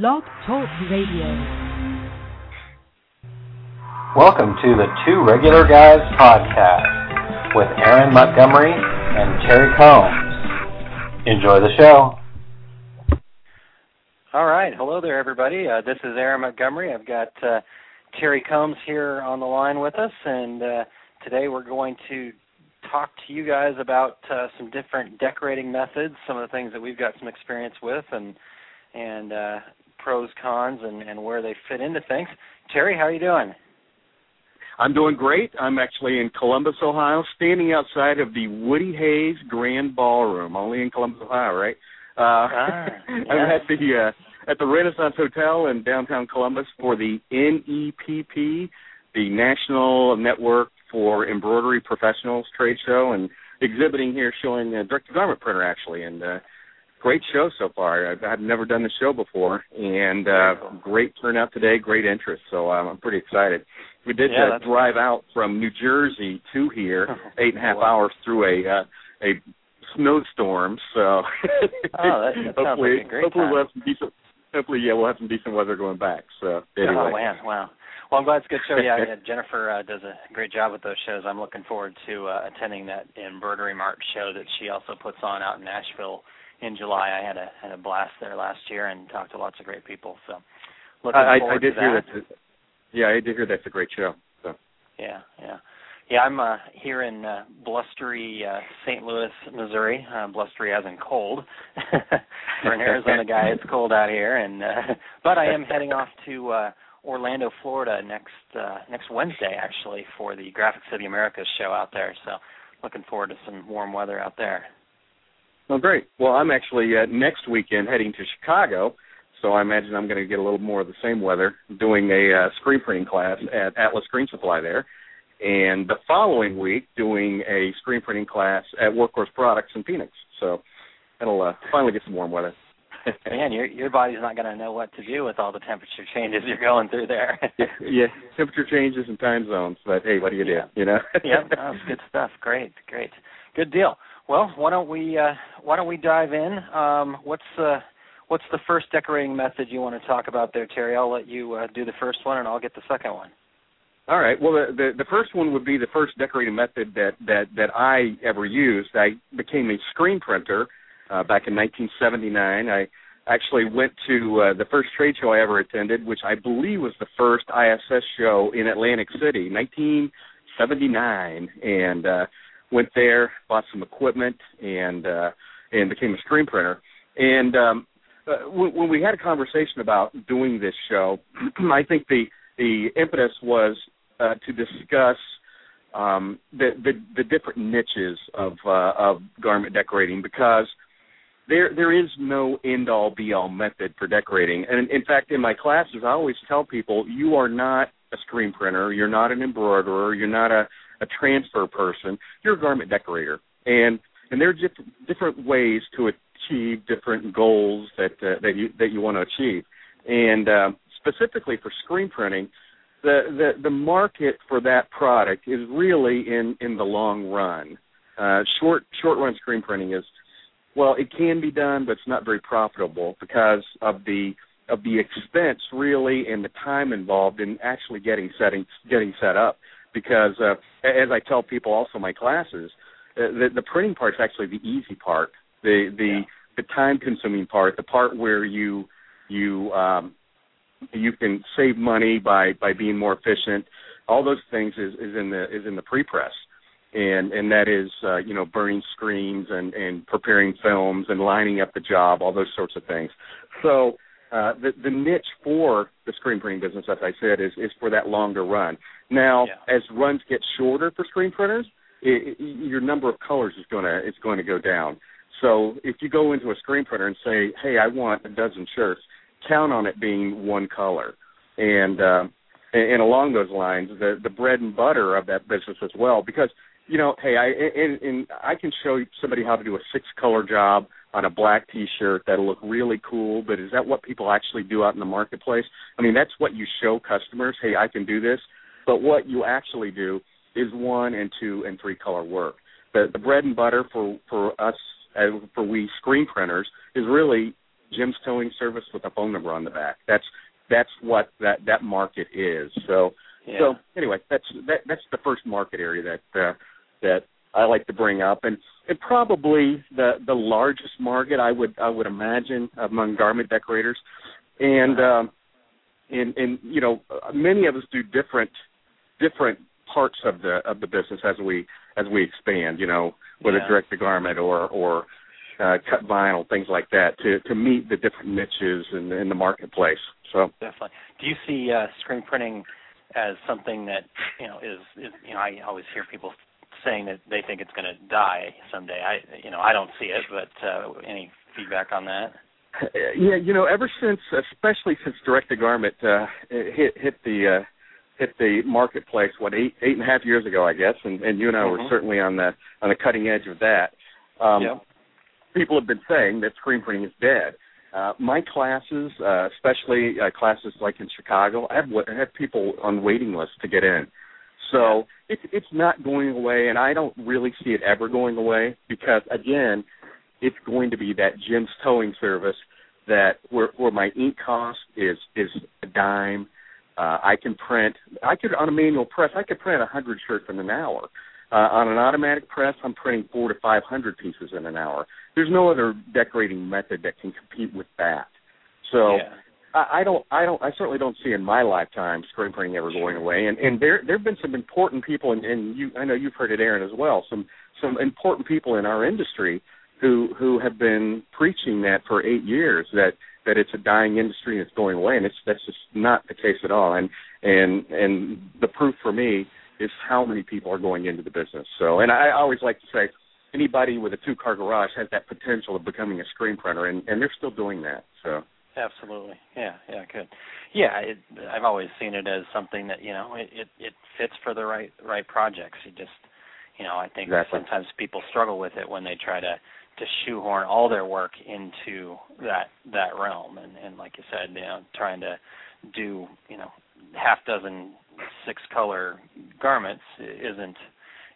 Blog Talk Radio. Welcome to the Two Regular Guys podcast with Aaron Montgomery and Terry Combs. Enjoy the show. All right. Hello there, everybody. Uh, this is Aaron Montgomery. I've got uh, Terry Combs here on the line with us, and uh, today we're going to talk to you guys about uh, some different decorating methods, some of the things that we've got some experience with, and and uh, pros, cons, and, and where they fit into things. Terry, how are you doing? I'm doing great. I'm actually in Columbus, Ohio, standing outside of the Woody Hayes Grand Ballroom, only in Columbus, Ohio, right? Uh, ah, yes. I'm at the uh, at the Renaissance Hotel in downtown Columbus for the NNEP, the National Network for Embroidery Professionals trade show, and exhibiting here showing a direct garment printer actually, and uh, great show so far. I've, I've never done the show before, and uh, great turnout today, great interest. So um, I'm pretty excited. We did Yeah, uh, drive out from New Jersey to here, eight and a half Wow. hours through a uh, a snowstorm. So Oh, that- that hopefully, like hopefully time. we'll have some decent. Hopefully, yeah, we'll have some decent weather going back. So anyway, Oh man, wow. Well, I'm glad it's a good show. Yeah, yeah Jennifer uh, does a great job with those shows. I'm looking forward to uh, attending that embroidery mart show that she also puts on out in Nashville in July. I had a had a blast there last year and talked to lots of great people. So looking I, I, forward I did to hear that. that. Yeah, I did hear that's a great show. So Yeah, yeah, yeah. I'm uh, here in uh, blustery uh, St. Louis, Missouri. Uh, blustery as in cold. For an Arizona guy, it's cold out here, and uh, but I am heading off to uh, Orlando, Florida next uh, next Wednesday, actually, for the Graphics of the Americas show out there. So looking forward to some warm weather out there. Oh, great. Well, I'm actually uh, next weekend heading to Chicago, so I imagine I'm going to get a little more of the same weather doing a uh, screen printing class at Atlas Screen Supply there. And the following week, doing a screen printing class at Workhorse Products in Phoenix. So that'll uh, finally get some warm weather. Man, your your body's not going to know what to do with all the temperature changes you're going through there. yeah, yeah, temperature changes and time zones, but hey, what do you do? Yeah. You know? yep, was good stuff. Great, great, good deal. Well, why don't we uh, why don't we dive in? Um, what's uh, what's the first decorating method you want to talk about there, Terry? I'll let you uh, do the first one, and I'll get the second one. All right. Well, the, the the first one would be the first decorating method that that that I ever used. I became a screen printer uh, back in 1979. I actually went to uh, the first trade show I ever attended, which I believe was the first ISS show in Atlantic City, 1979, and uh, went there, bought some equipment, and uh, and became a screen printer. And um, uh, when, when we had a conversation about doing this show, I think the the impetus was uh, to discuss um, the, the the different niches of uh, of garment decorating because there there is no end all be all method for decorating. And in fact, in my classes, I always tell people you are not a screen printer, you're not an embroiderer, you're not a, a transfer person. You're a garment decorator, and and there are diff- different ways to achieve different goals that uh, that you that you want to achieve. And um, specifically for screen printing, the, the the market for that product is really in in the long run. Uh, short short run screen printing is well, it can be done, but it's not very profitable because of the of the expense really and the time involved in actually getting setting getting set up. Because uh, as I tell people also in my classes, uh, the, the printing part is actually the easy part. The the Yeah. the time consuming part, the part where you you um, you can save money by by being more efficient. All those things is, is in the is in the pre press, and and that is uh, you know burning screens and and preparing films and lining up the job, all those sorts of things. So uh, the the niche for the screen printing business, as I said, is is for that longer run. Now, Yeah. as runs get shorter for screen printers, it, it, your number of colors is going to is going to go down. So if you go into a screen printer and say, "Hey, I want a dozen shirts," count on it being one color, and uh, and, and along those lines, the the bread and butter of that business as well, because you know, hey, I and, and I can show somebody how to do a six color job on a black T-shirt that'll look really cool, but is that what people actually do out in the marketplace? I mean, that's what you show customers. Hey, I can do this, but what you actually do is one and two and three color work. The the bread and butter for for us uh, for we screen printers is really Jim's Towing Service with a phone number on the back. That's that's what that that market is. So yeah. so anyway, that's that that's the first market area that uh, that I like to bring up, and and probably the the largest market I would I would imagine among garment decorators, and um, and and you know many of us do different different parts of the of the business as we as we expand. You know whether Yeah. direct to garment or or uh, cut vinyl things like that to to meet the different niches in, in the marketplace. So Definitely. Do you see uh, screen printing as something that you know is, is you know I always hear people saying that they think it's going to die someday. I you know I don't see it, but uh, any feedback on that? Yeah, you know, ever since, especially since direct to garment uh, hit hit the uh, hit the marketplace, what eight eight and a half years ago, I guess, and, and you and I were Mhm. certainly on the on the cutting edge of that. Um, yep. People have been saying that screen printing is dead. Uh, my classes, uh, especially uh, classes like in Chicago, I have I have people on waiting lists to get in. So it's it's not going away, and I don't really see it ever going away because again, it's going to be that Jim's towing service that where where my ink cost is is a dime. Uh, I can print. I could on a manual press. I could print a hundred shirts in an hour. Uh, on an automatic press, I'm printing four to five hundred pieces in an hour. There's no other decorating method that can compete with that. So yeah. I, don't, I don't, I certainly don't see in my lifetime screen printing ever going away. And and there there have been some important people, and, and you, I know you've heard it, Aaron, as well. Some some important people in our industry who who have been preaching that for eight years that that it's a dying industry and it's going away, and it's that's just not the case at all. And and and the proof for me is how many people are going into the business. So, and I always like to say, anybody with a two car garage has that potential of becoming a screen printer, and and they're still doing that. So. Absolutely. Yeah, yeah, good. Yeah, it, I've always seen it as something that, you know, it, it it fits for the right right projects. You just you know, I think Exactly. sometimes people struggle with it when they try to to shoehorn all their work into that that realm and and like you said, you know, trying to do, you know, half dozen six color garments isn't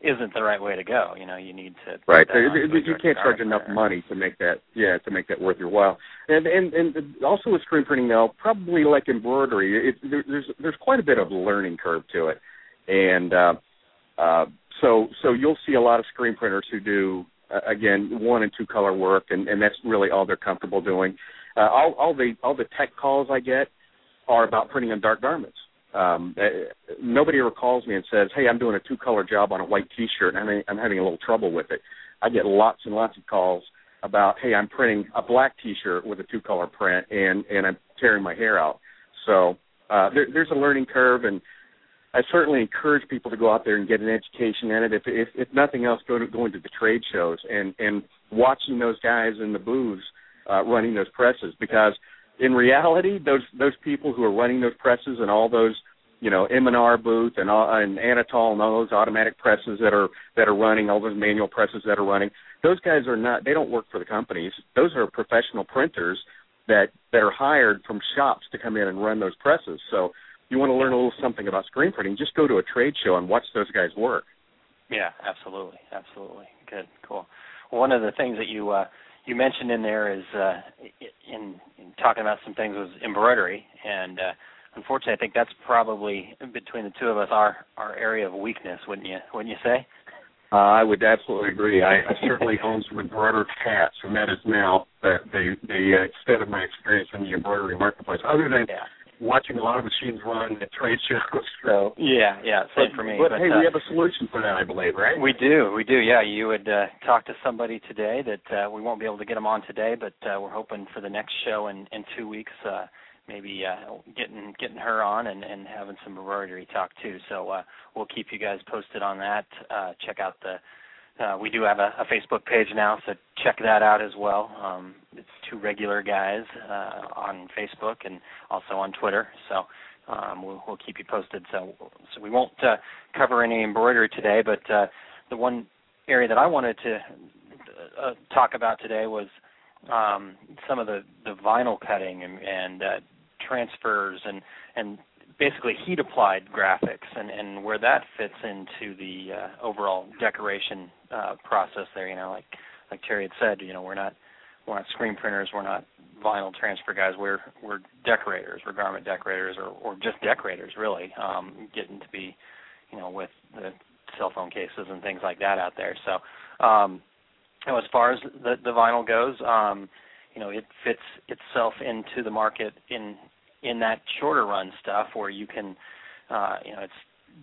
isn't the right way to go. You know, you need to Right. You can't charge enough printer. money to make that yeah, to make that worth your while. And and and also with screen printing though, probably like embroidery, it, there, there's there's quite a bit of learning curve to it. And uh uh so so you'll see a lot of screen printers who do uh, again one and two color work and and that's really all they're comfortable doing. Uh all all the all the tech calls I get are about printing on dark garments. Um, uh, nobody ever calls me and says, "Hey, I'm doing a two-color job on a white T-shirt, and I'm, having- a little trouble with it." I get lots and lots of calls about, "Hey, I'm printing a black T-shirt with a two-color print, and and I'm tearing my hair out." So uh, there, there's a learning curve, and I certainly encourage people to go out there and get an education in it. If if, if nothing else, go to going to the trade shows and and watching those guys in the booths uh, running those presses because in reality, those those people who are running those presses and all those, you know, M and R booth and all, and Anatol and those automatic presses that are that are running, all those manual presses that are running, those guys are not. They don't work for the companies. Those are professional printers that that are hired from shops to come in and run those presses. So you want to learn a little something about screen printing, just go to a trade show and watch those guys work. Yeah, absolutely, absolutely. Good, cool. One of the things that you uh, you mentioned in there is uh, in, in talking about some things was embroidery, and uh, unfortunately, I think that's probably between the two of us our our area of weakness, wouldn't you? Wouldn't you say? Uh, I would absolutely agree. I, I certainly own some embroidered hats, and that is now the the, the uh, extent of my experience in the embroidery marketplace. Other than Yeah. watching a lot of machines run at trade shows. So, Yeah, yeah, same but, for me. But, but hey, uh, we have a solution for that, I believe, right? We do, we do. Yeah, you would uh, talk to somebody today that uh, we won't be able to get them on today, but uh, we're hoping for the next show in in two weeks, uh, maybe uh, getting getting her on and and having some embroidery talk too. So uh, we'll keep you guys posted on that. Uh, check out the. Uh, we do have a, a Facebook page now, so check that out as well. Um, it's two regular guys uh, on Facebook and also on Twitter. So um, we'll, we'll keep you posted. So, so we won't uh, cover any embroidery today, but uh, the one area that I wanted to uh, talk about today was um, some of the, the vinyl cutting and, and uh, transfers and and basically heat applied graphics and, and where that fits into the uh, overall decoration uh, process there. You know, like like Terry had said, you know, we're not we're not screen printers, we're not vinyl transfer guys. We're we're decorators, we're garment decorators, or or just decorators really. Um, getting to be, you know, with the cell phone cases and things like that out there. So, um, you know, as far as the the vinyl goes, um, you know, it fits itself into the market in in that shorter run stuff where you can, uh, you know, it's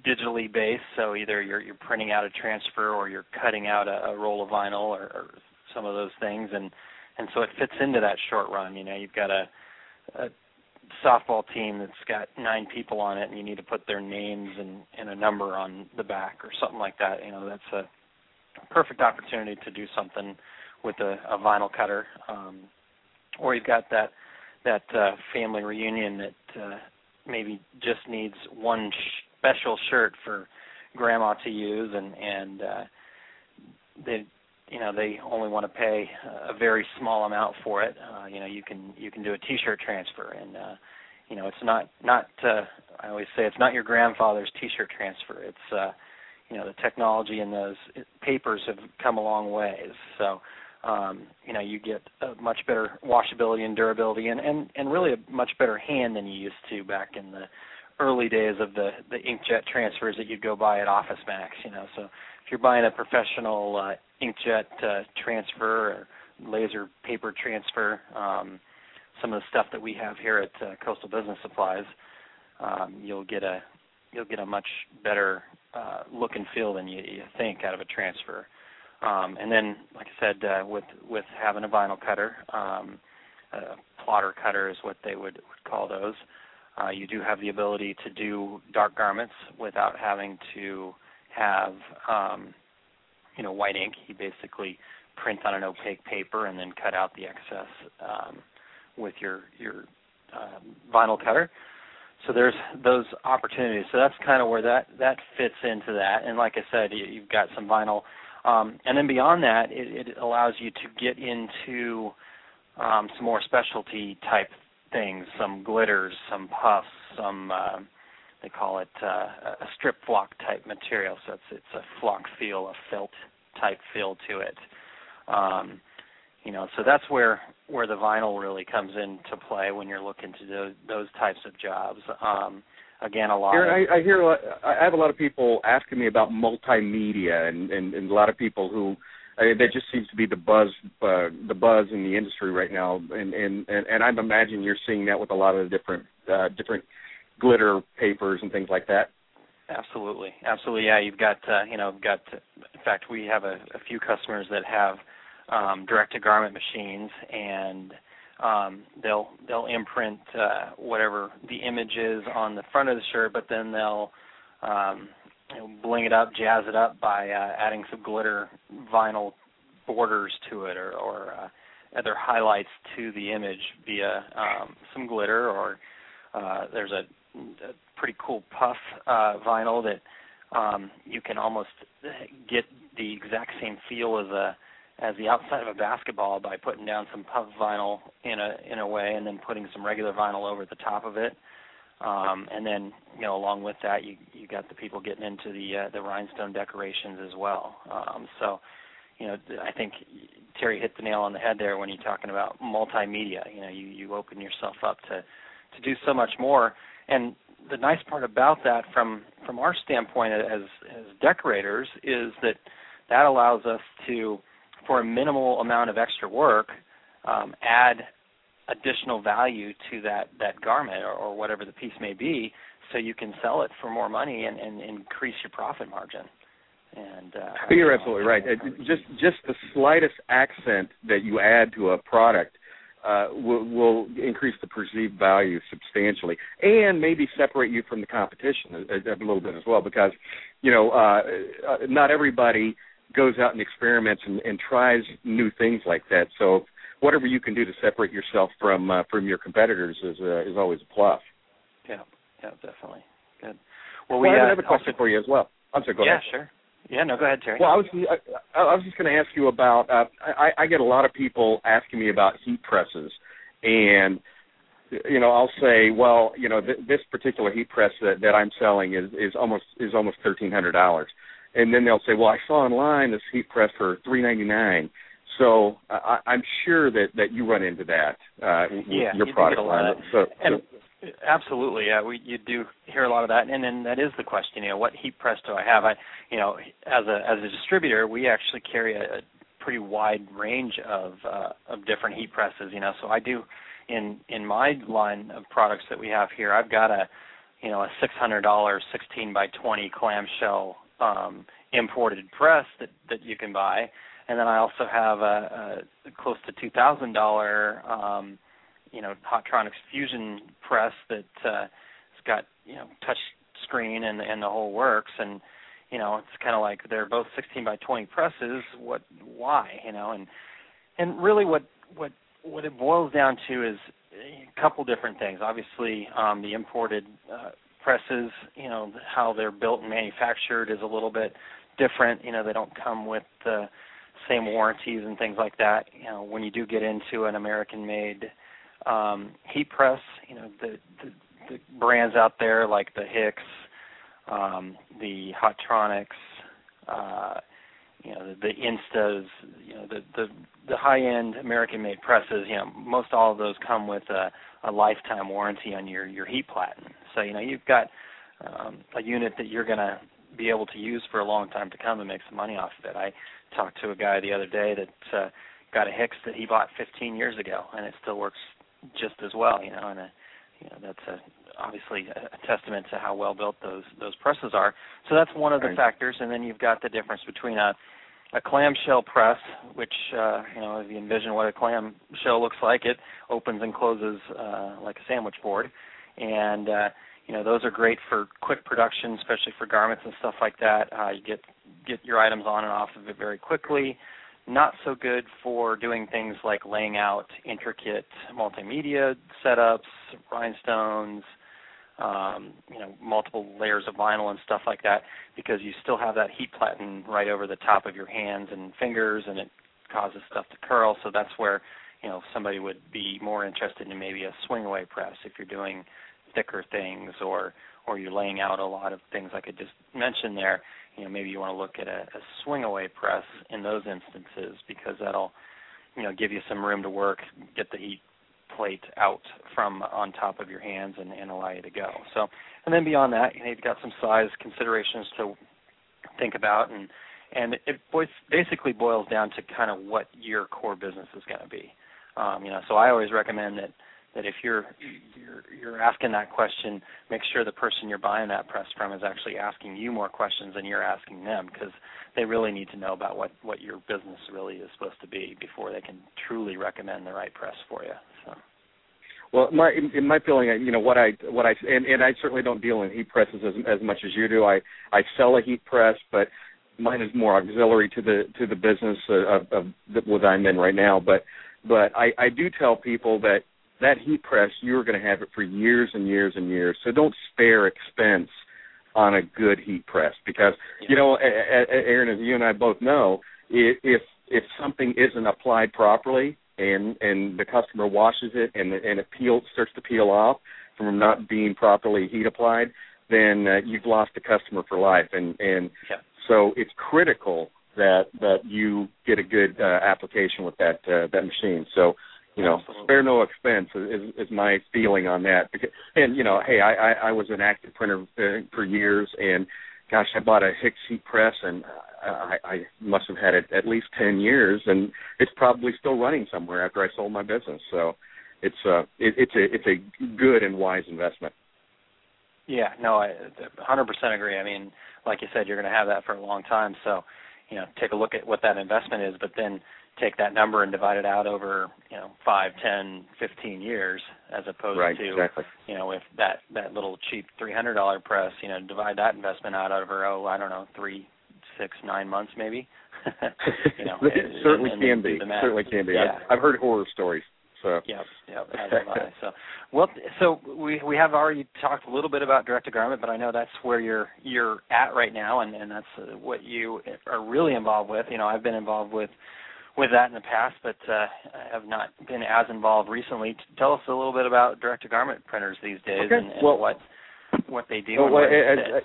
digitally based. So either you're you're printing out a transfer or you're cutting out a, a roll of vinyl or, or some of those things, and and so it fits into that short run. You know, you've got a, a softball team that's got nine people on it, and you need to put their names and, and a number on the back or something like that. You know, that's a perfect opportunity to do something with a, a vinyl cutter. Um, or you've got that that uh, family reunion that uh, maybe just needs one sh- special shirt for grandma to use, and and uh, they you know they only want to pay a very small amount for it. Uh, you know you can you can do a T-shirt transfer, and uh, you know it's not not uh, I always say it's not your grandfather's T-shirt transfer. It's uh, you know the technology in those papers have come a long ways. So um, you know you get a much better washability and durability, and and and really a much better hand than you used to back in the early days of the the inkjet transfers that you'd go buy at Office Max. You know so if you're buying a professional uh, inkjet uh, transfer or laser paper transfer, um, some of the stuff that we have here at uh, Coastal Business Supplies, um, you'll get a you'll get a much better uh, look and feel than you, you think out of a transfer. Um, and then, like I said, uh, with with having a vinyl cutter, um, a plotter cutter is what they would, would call those. Uh, you do have the ability to do dark garments without having to have um, you know white ink. You basically print on an opaque paper and then cut out the excess um, with your your um, vinyl cutter. So there's those opportunities. So that's kind of where that that fits into that. And like I said, you, you've got some vinyl, um, and then beyond that, it, it allows you to get into um, some more specialty type things, some glitters, some puffs, some uh, they call it uh, a strip flock type material. So it's it's a flock feel, a felt type feel to it. Um, you know, so that's where where the vinyl really comes into play when you're looking to do those types of jobs. Um, again, a lot. Aaron, I, I hear a lot, I have a lot of people asking me about multimedia, and and, and a lot of people who I mean, that just seems to be the buzz uh, the buzz in the industry right now, and and and, and I imagine you're seeing that with a lot of the different uh, different glitter papers and things like that. Absolutely, absolutely. Yeah, you've got uh, you know got. In fact, we have a, a few customers that have um, direct to garment machines, and um, they'll they'll imprint uh, whatever the image is on the front of the shirt, but then they'll um, you know, bling it up, jazz it up by uh, adding some glitter vinyl borders to it, or, or uh, other highlights to the image via um, some glitter, or uh, there's a, a pretty cool puff uh, vinyl that um, you can almost get the exact same feel as a as the outside of a basketball by putting down some puff vinyl in a in a way and then putting some regular vinyl over the top of it. Um, and then you know along with that you you got the people getting into the uh, the rhinestone decorations as well. Um, so you know I think Terry hit the nail on the head there when you're talking about multimedia. You know you you open yourself up to to do so much more. And the nice part about that from from our standpoint as as decorators is that that allows us to for a minimal amount of extra work, um, add additional value to that that garment or, or, whatever the piece may be, so you can sell it for more money and, and increase your profit margin. And uh, you're absolutely right. Just just the slightest accent that you add to a product uh, will, will increase the perceived value substantially, and maybe separate you from the competition a, a little bit as well. Because you know, uh, uh not everybody goes out and experiments and, and tries new things like that. So whatever you can do to separate yourself from uh, from your competitors is uh, is always a plus. Yeah, yeah, definitely. Good. Well, we well, have another question for you as well. I'm sorry. Go yeah, ahead. sure. Yeah, no, go ahead, Terry. Well, I was I, I was just going to ask you about. Uh, I, I get a lot of people asking me about heat presses, and you know, I'll say, well, you know, th- this particular heat press that, that I'm selling is is almost is almost thirteen hundred dollars and then they'll say, "Well, I saw online this heat press for three ninety nine. So I, I'm sure that that you run into that uh, with yeah, your you product get a lot line. So, And so absolutely, yeah, we you do hear a lot of that, and then that is the question. You know, what heat press do I have? I, you know, as a as a distributor, we actually carry a, a pretty wide range of uh, of different heat presses. You know, so I do in in my line of products that we have here, I've got a you know a six hundred dollar sixteen by twenty clamshell um, imported press that that you can buy, and then I also have a, a close to two thousand dollar um, you know Hotronix Fusion press that uh, it's got you know touch screen and and the whole works. And you know it's kind of like they're both 16 by 20 presses. What why you know? And and really what what what it boils down to is a couple different things. Obviously um the imported uh, presses you know how they're built and manufactured is a little bit different you know they don't come with the same warranties and things like that you know when you do get into an american made um, heat press. You know the, the the brands out there like the Hix, um, the Hotronix, uh, you know the, the Instas, you know the the, the high end American made presses. You know most all of those come with a, a lifetime warranty on your your heat platen. So you know you've got um, a unit that you're going to be able to use for a long time to come and make some money off of it. I talked to a guy the other day that uh, got a Hix that he bought 15 years ago, and it still works just as well. You know, and a, you know that's a, obviously a testament to how well built those those presses are. So that's one of the Right. factors, and then you've got the difference between a a clamshell press, which uh, you know, if you envision what a clamshell looks like, it opens and closes uh, like a sandwich board, and uh, you know those are great for quick production, especially for garments and stuff like that. Uh, you get get your items on and off of it very quickly. Not so good for doing things like laying out intricate multimedia setups, rhinestones, um, you know, multiple layers of vinyl and stuff like that, because you still have that heat platen right over the top of your hands and fingers, and it causes stuff to curl. So that's where you know somebody would be more interested in maybe a swing away press if you're doing thicker things or or you're laying out a lot of things I just mentioned there. You know, maybe you want to look at a, a swing away press in those instances because that'll you know give you some room to work, get the heat plate out from on top of your hands and, and allow you to go. So, and then beyond that, you know, you've got some size considerations to think about, and and it boys, basically boils down to kind of what your core business is going to be. Um, you know, so I always recommend that that if you're you're you're asking that question, make sure the person you're buying that press from is actually asking you more questions than you're asking them because they really need to know about what what your business really is supposed to be before they can truly recommend the right press for you. Well, my in, my feeling, uh, you know, what I what I and, and I certainly don't deal in heat presses as as much as you do. I I sell a heat press, but mine is more auxiliary to the to the business uh, of, of the, what I'm in right now. But but I I do tell people that that heat press you're going to have it for years and years and years. So don't spare expense on a good heat press because you know, Aaron, as you and I both know, if if something isn't applied properly and and the customer washes it and and it peel starts to peel off from not being properly heat applied, then uh, you've lost the customer for life. And and Yeah. so it's critical that that you get a good uh, application with that uh, that machine. So you know, Absolutely. spare no expense is, is my feeling on that. Because, and you know, hey, I, I, I was an active printer uh, for years, and gosh, I bought a heat press, and I, I must have had it at least ten years, and it's probably still running somewhere after I sold my business. So, it's uh, it, it's a it's a good and wise investment. Yeah, no, I 100% agree. I mean, like you said, you're going to have that for a long time. So, you know, take a look at what that investment is, but then take that number and divide it out over, you know, five, ten, fifteen years, as opposed right, to, exactly. you know, if that that little cheap $300 press, you know, divide that investment out over, oh, I don't know, three, six, nine months maybe. you know, it and- certainly and can then be. Certainly can be. Yeah. I've, I've heard horror stories. So Yep, yep, as have I. So, well, so we we have already talked a little bit about direct to garment, but I know that's where you're you're at right now, and and that's what you are really involved with. You know, I've been involved with with that in the past, but uh, have not been as involved recently. Tell us a little bit about direct to garment printers these days, Okay, and, and well- what what they do. Well, and where well, they as.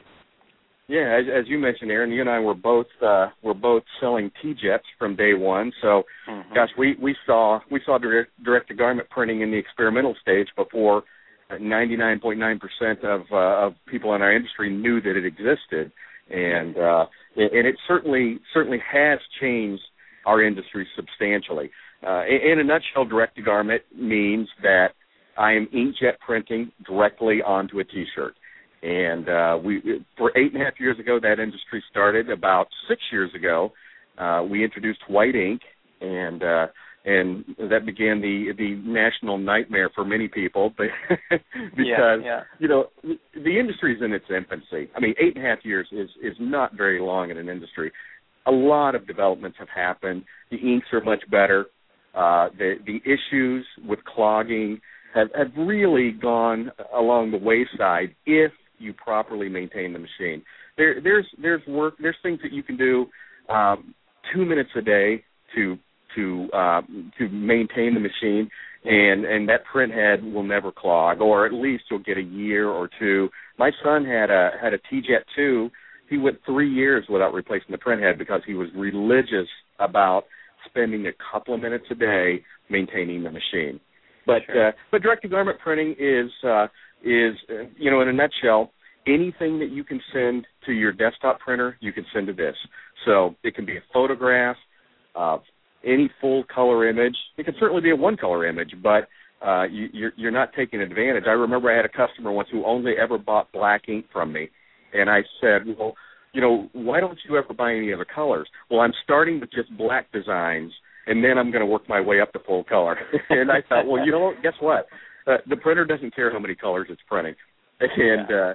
Yeah, as, as you mentioned, Aaron, you and I were both uh, were both selling T-jets from day one. So, mm-hmm. gosh, we we saw we saw direct direct to garment printing in the experimental stage before 99.9% of uh, of people in our industry knew that it existed, and uh, and it certainly certainly has changed our industry substantially. Uh, in, in a nutshell, direct to garment means that I am inkjet printing directly onto a T-shirt. And uh, we, for eight and a half years ago, that industry started. About six years ago, uh, we introduced white ink, and uh, and that began the the national nightmare for many people, but because yeah, yeah. you know the industry is in its infancy. I mean, eight and a half years is is not very long in an industry. A lot of developments have happened. The inks are much better. Uh, the the issues with clogging have have really gone along the wayside if you properly maintain the machine. There, there's there's work there's things that you can do um, two minutes a day to to uh, to maintain the machine, and and that print head will never clog, or at least you'll get a year or two. My son had a had a T-Jet two. He went three years without replacing the print head because he was religious about spending a couple of minutes a day maintaining the machine. But sure. uh, but direct to garment printing is uh, is uh, you know in a nutshell anything that you can send to your desktop printer you can send to this so it can be a photograph uh, any full color image it can certainly be a one color image but uh, you, you're, you're not taking advantage i remember i had a customer once who only ever bought black ink from me and i said well you know why don't you ever buy any other colors? Well i'm starting with just black designs and then i'm going to work my way up to full color. And i thought well you know guess what? Uh, the printer doesn't care how many colors it's printing, and uh,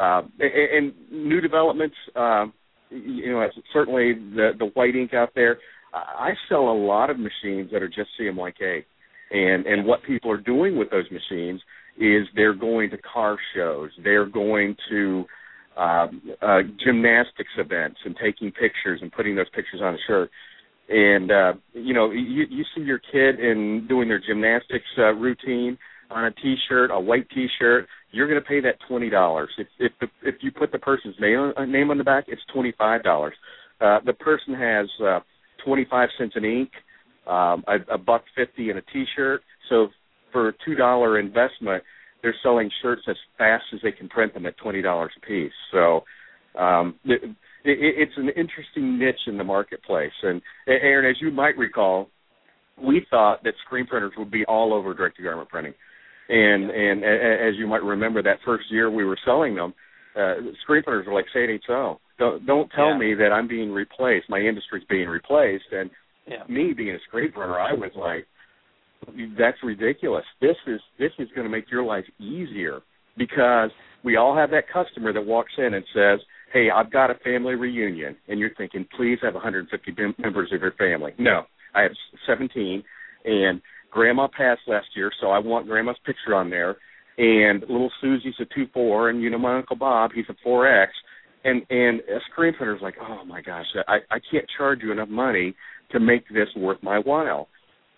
uh, and, and new developments. Uh, you know, certainly the the white ink out there. I sell a lot of machines that are just CMYK, and and what people are doing with those machines is they're going to car shows, they're going to um, uh, gymnastics events and taking pictures and putting those pictures on a shirt. And uh, you know, you, you see your kid in doing their gymnastics uh, routine on a T-shirt, a white T-shirt, you're going to pay that twenty dollars. If if the, if you put the person's name uh, name on the back, it's twenty five dollars. Uh, the person has uh, twenty five cents in ink, um, a, a buck fifty in a T-shirt. So for a two dollar investment, they're selling shirts as fast as they can print them at twenty dollars a piece. So um, it, it, it's an interesting niche in the marketplace. And Aaron, as you might recall, we thought that screen printers would be all over direct to garment printing. And and as you might remember, that first year we were selling them, uh, screen printers were like, "Say so." Don't don't tell yeah. me that I'm being replaced. My industry's being replaced, and yeah. me being a screen printer, I was like, "That's ridiculous. This is this is going to make your life easier because we all have that customer that walks in and says." Hey, I've got a family reunion, and you're thinking, please have 150 members of your family. No, I have 17, and Grandma passed last year, so I want Grandma's picture on there. And little Susie's a two four, and you know my Uncle Bob, he's a four X. And and a screen printer's like, oh my gosh, I I can't charge you enough money to make this worth my while.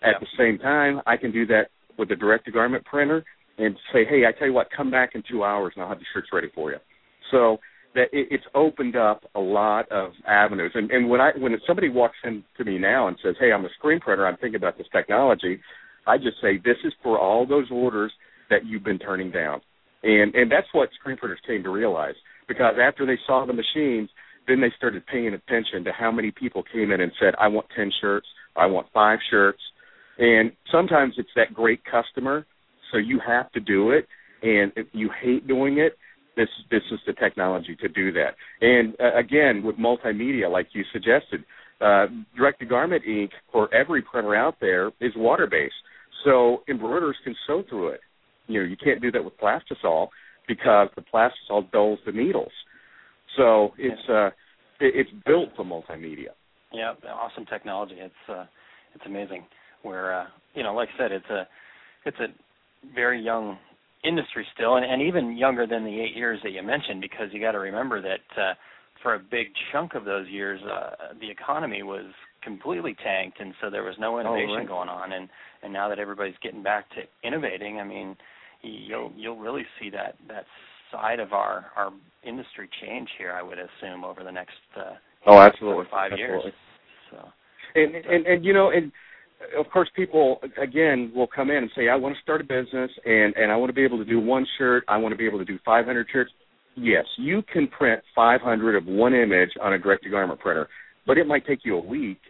At the same time, I can do that with a direct to garment printer and say, hey, I tell you what, come back in two hours and I'll have the shirts ready for you. So that it, it's opened up a lot of avenues. And, and when I when somebody walks in to me now and says, "Hey, I'm a screen printer. I'm thinking about this technology," I just say this is for all those orders that you've been turning down. And and that's what screen printers came to realize because after they saw the machines, then they started paying attention to how many people came in and said, "I want 10 shirts, I want 5 shirts." And sometimes it's that great customer, so you have to do it. And if you hate doing it, this this is the technology to do that. And uh, again, with multimedia, like you suggested, uh, direct to garment ink for every printer out there is water based. So embroiderers can sew through it. You know, you can't do that with plastisol because the plastisol dulls the needles. So it's uh, it's built for multimedia. Yeah, awesome technology. It's uh, it's amazing. Where uh, you know, like I said, it's a it's a very young industry still, and, and even younger than the eight years that you mentioned, because you got to remember that uh, for a big chunk of those years, uh, the economy was completely tanked, and so there was no innovation oh, right. going on. And and now that everybody's getting back to innovating, I mean, you'll you'll really see that that side of our our industry change here. I would assume over the next uh, oh, absolutely, five absolutely. years. So, and, and and you know, and of course, people again will come in and say, "I want to start a business, and and I want to be able to do one shirt. I want to be able to do 500 shirts." Yes, you can print 500 of one image on a direct-to-garment printer, but it might take you a week.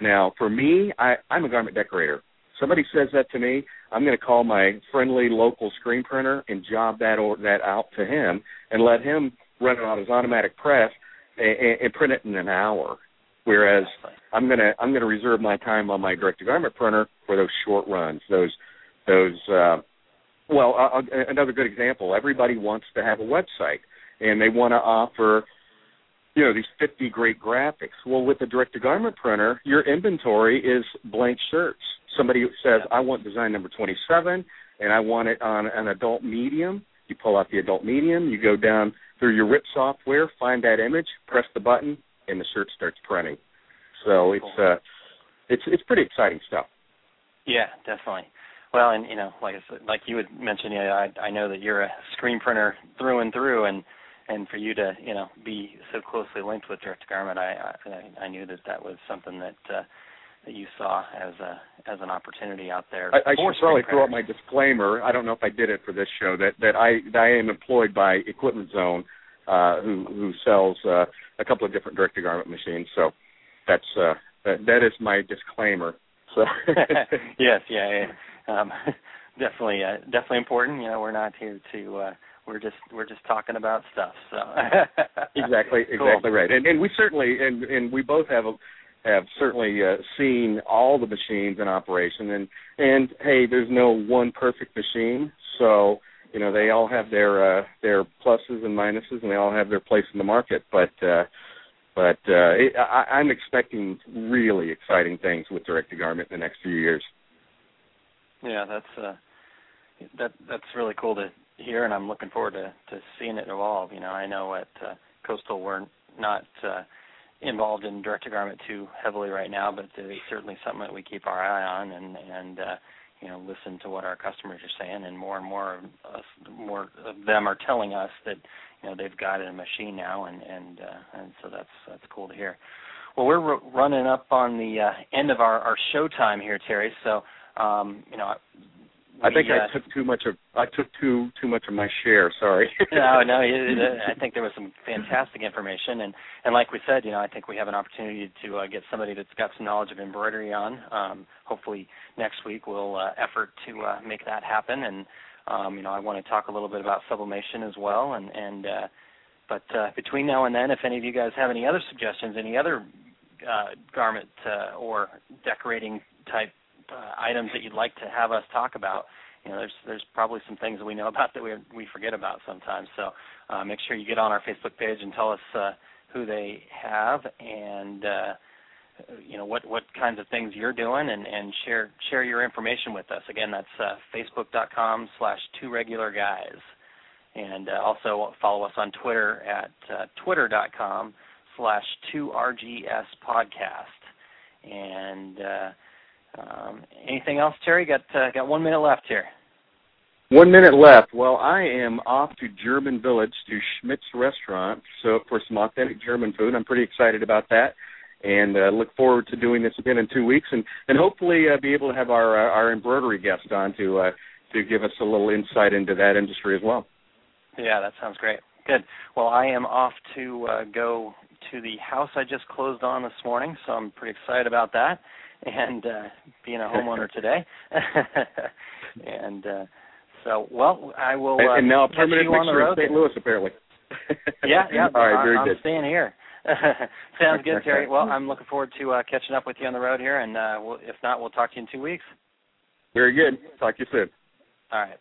Now, for me, I, I'm a garment decorator. Somebody says that to me, I'm going to call my friendly local screen printer and job that or that out to him and let him run it on his automatic press and, and print it in an hour. Whereas I'm gonna I'm gonna reserve my time on my direct to garment printer for those short runs, those those. Uh, well, uh, another good example. Everybody wants to have a website, and they want to offer, you know, these 50 great graphics. Well, with the direct to garment printer, your inventory is blank shirts. Somebody says, "I want design number 27, and I want it on an adult medium." You pull out the adult medium, you go down through your RIP software, find that image, press the button, and the shirt starts printing. So it's uh, it's it's pretty exciting stuff. Yeah, definitely. Well, and you know, like I said, like you had mentioned, yeah, I I know that you're a screen printer through and through, and and for you to you know be so closely linked with direct garment, I I, I knew that that was something that uh, that you saw as a as an opportunity out there. I, I should probably throw out my disclaimer. I don't know if I did it for this show that that I that I am employed by Equipment Zone, uh, who who sells uh, a couple of different direct to garment machines. So that's uh, that, that is my disclaimer. So yes, yeah, yeah. Um, definitely, uh, definitely important. You know, we're not here to. Uh, we're just we're just talking about stuff. So exactly, cool. exactly right. And and we certainly and and we both have a, have certainly uh, seen all the machines in operation. And and hey, there's no one perfect machine. So you know they all have their uh, their pluses and minuses, and they all have their place in the market. But uh, but uh, it, I, I'm expecting really exciting things with direct to garment in the next few years. Yeah, that's uh, that that's really cool to hear, and I'm looking forward to to seeing it evolve. You know, I know at uh, Coastal we're not uh, involved in direct to garment too heavily right now, but it's certainly something that we keep our eye on, and and uh, you know listen to what our customers are saying, and more and more of us, more of them are telling us that you know they've got a machine now, and and uh, and so that's that's cool to hear. Well, we're r- running up on the uh, end of our, our show time here, Terry. So um, you know, I think uh, I took too much of I took too too much of my share. Sorry. no, no. I think there was some fantastic information, and and like we said, you know, I think we have an opportunity to uh, get somebody that's got some knowledge of embroidery on. Um, hopefully next week we'll uh, effort to uh, make that happen, and um, you know, I want to talk a little bit about sublimation as well, and and uh, but uh, between now and then, if any of you guys have any other suggestions, any other uh, garment uh, or decorating type uh, items that you'd like to have us talk about, you know, there's there's probably some things that we know about that we we forget about sometimes. So uh, make sure you get on our Facebook page and tell us uh, who they have and uh, you know what what kinds of things you're doing and and share share your information with us. Again, that's uh, facebook.com slash two regular guys, and uh, also follow us on Twitter at uh, twitter.com slash two RGS podcast. And uh, um, anything else, Terry? Got uh, got one minute left here. One minute left. Well, I am off to German Village to Schmidt's Restaurant, so for some authentic German food. I'm pretty excited about that, and uh, look forward to doing this again in two weeks, and and hopefully uh, be able to have our uh, our embroidery guest on to uh, to give us a little insight into that industry as well. Yeah, that sounds great. Good. Well, I am off to uh, go to the house I just closed on this morning, so I'm pretty excited about that and uh, being a homeowner today. and uh, so, well, I will. Uh, and, now a permanent you on the road. St. Louis, apparently. yeah, yeah. All right, very I'm good. staying here. Sounds good, Terry. Well, I'm looking forward to uh, catching up with you on the road here, and uh, we'll, if not, we'll talk to you in two weeks. Very good. Talk to you soon. All right.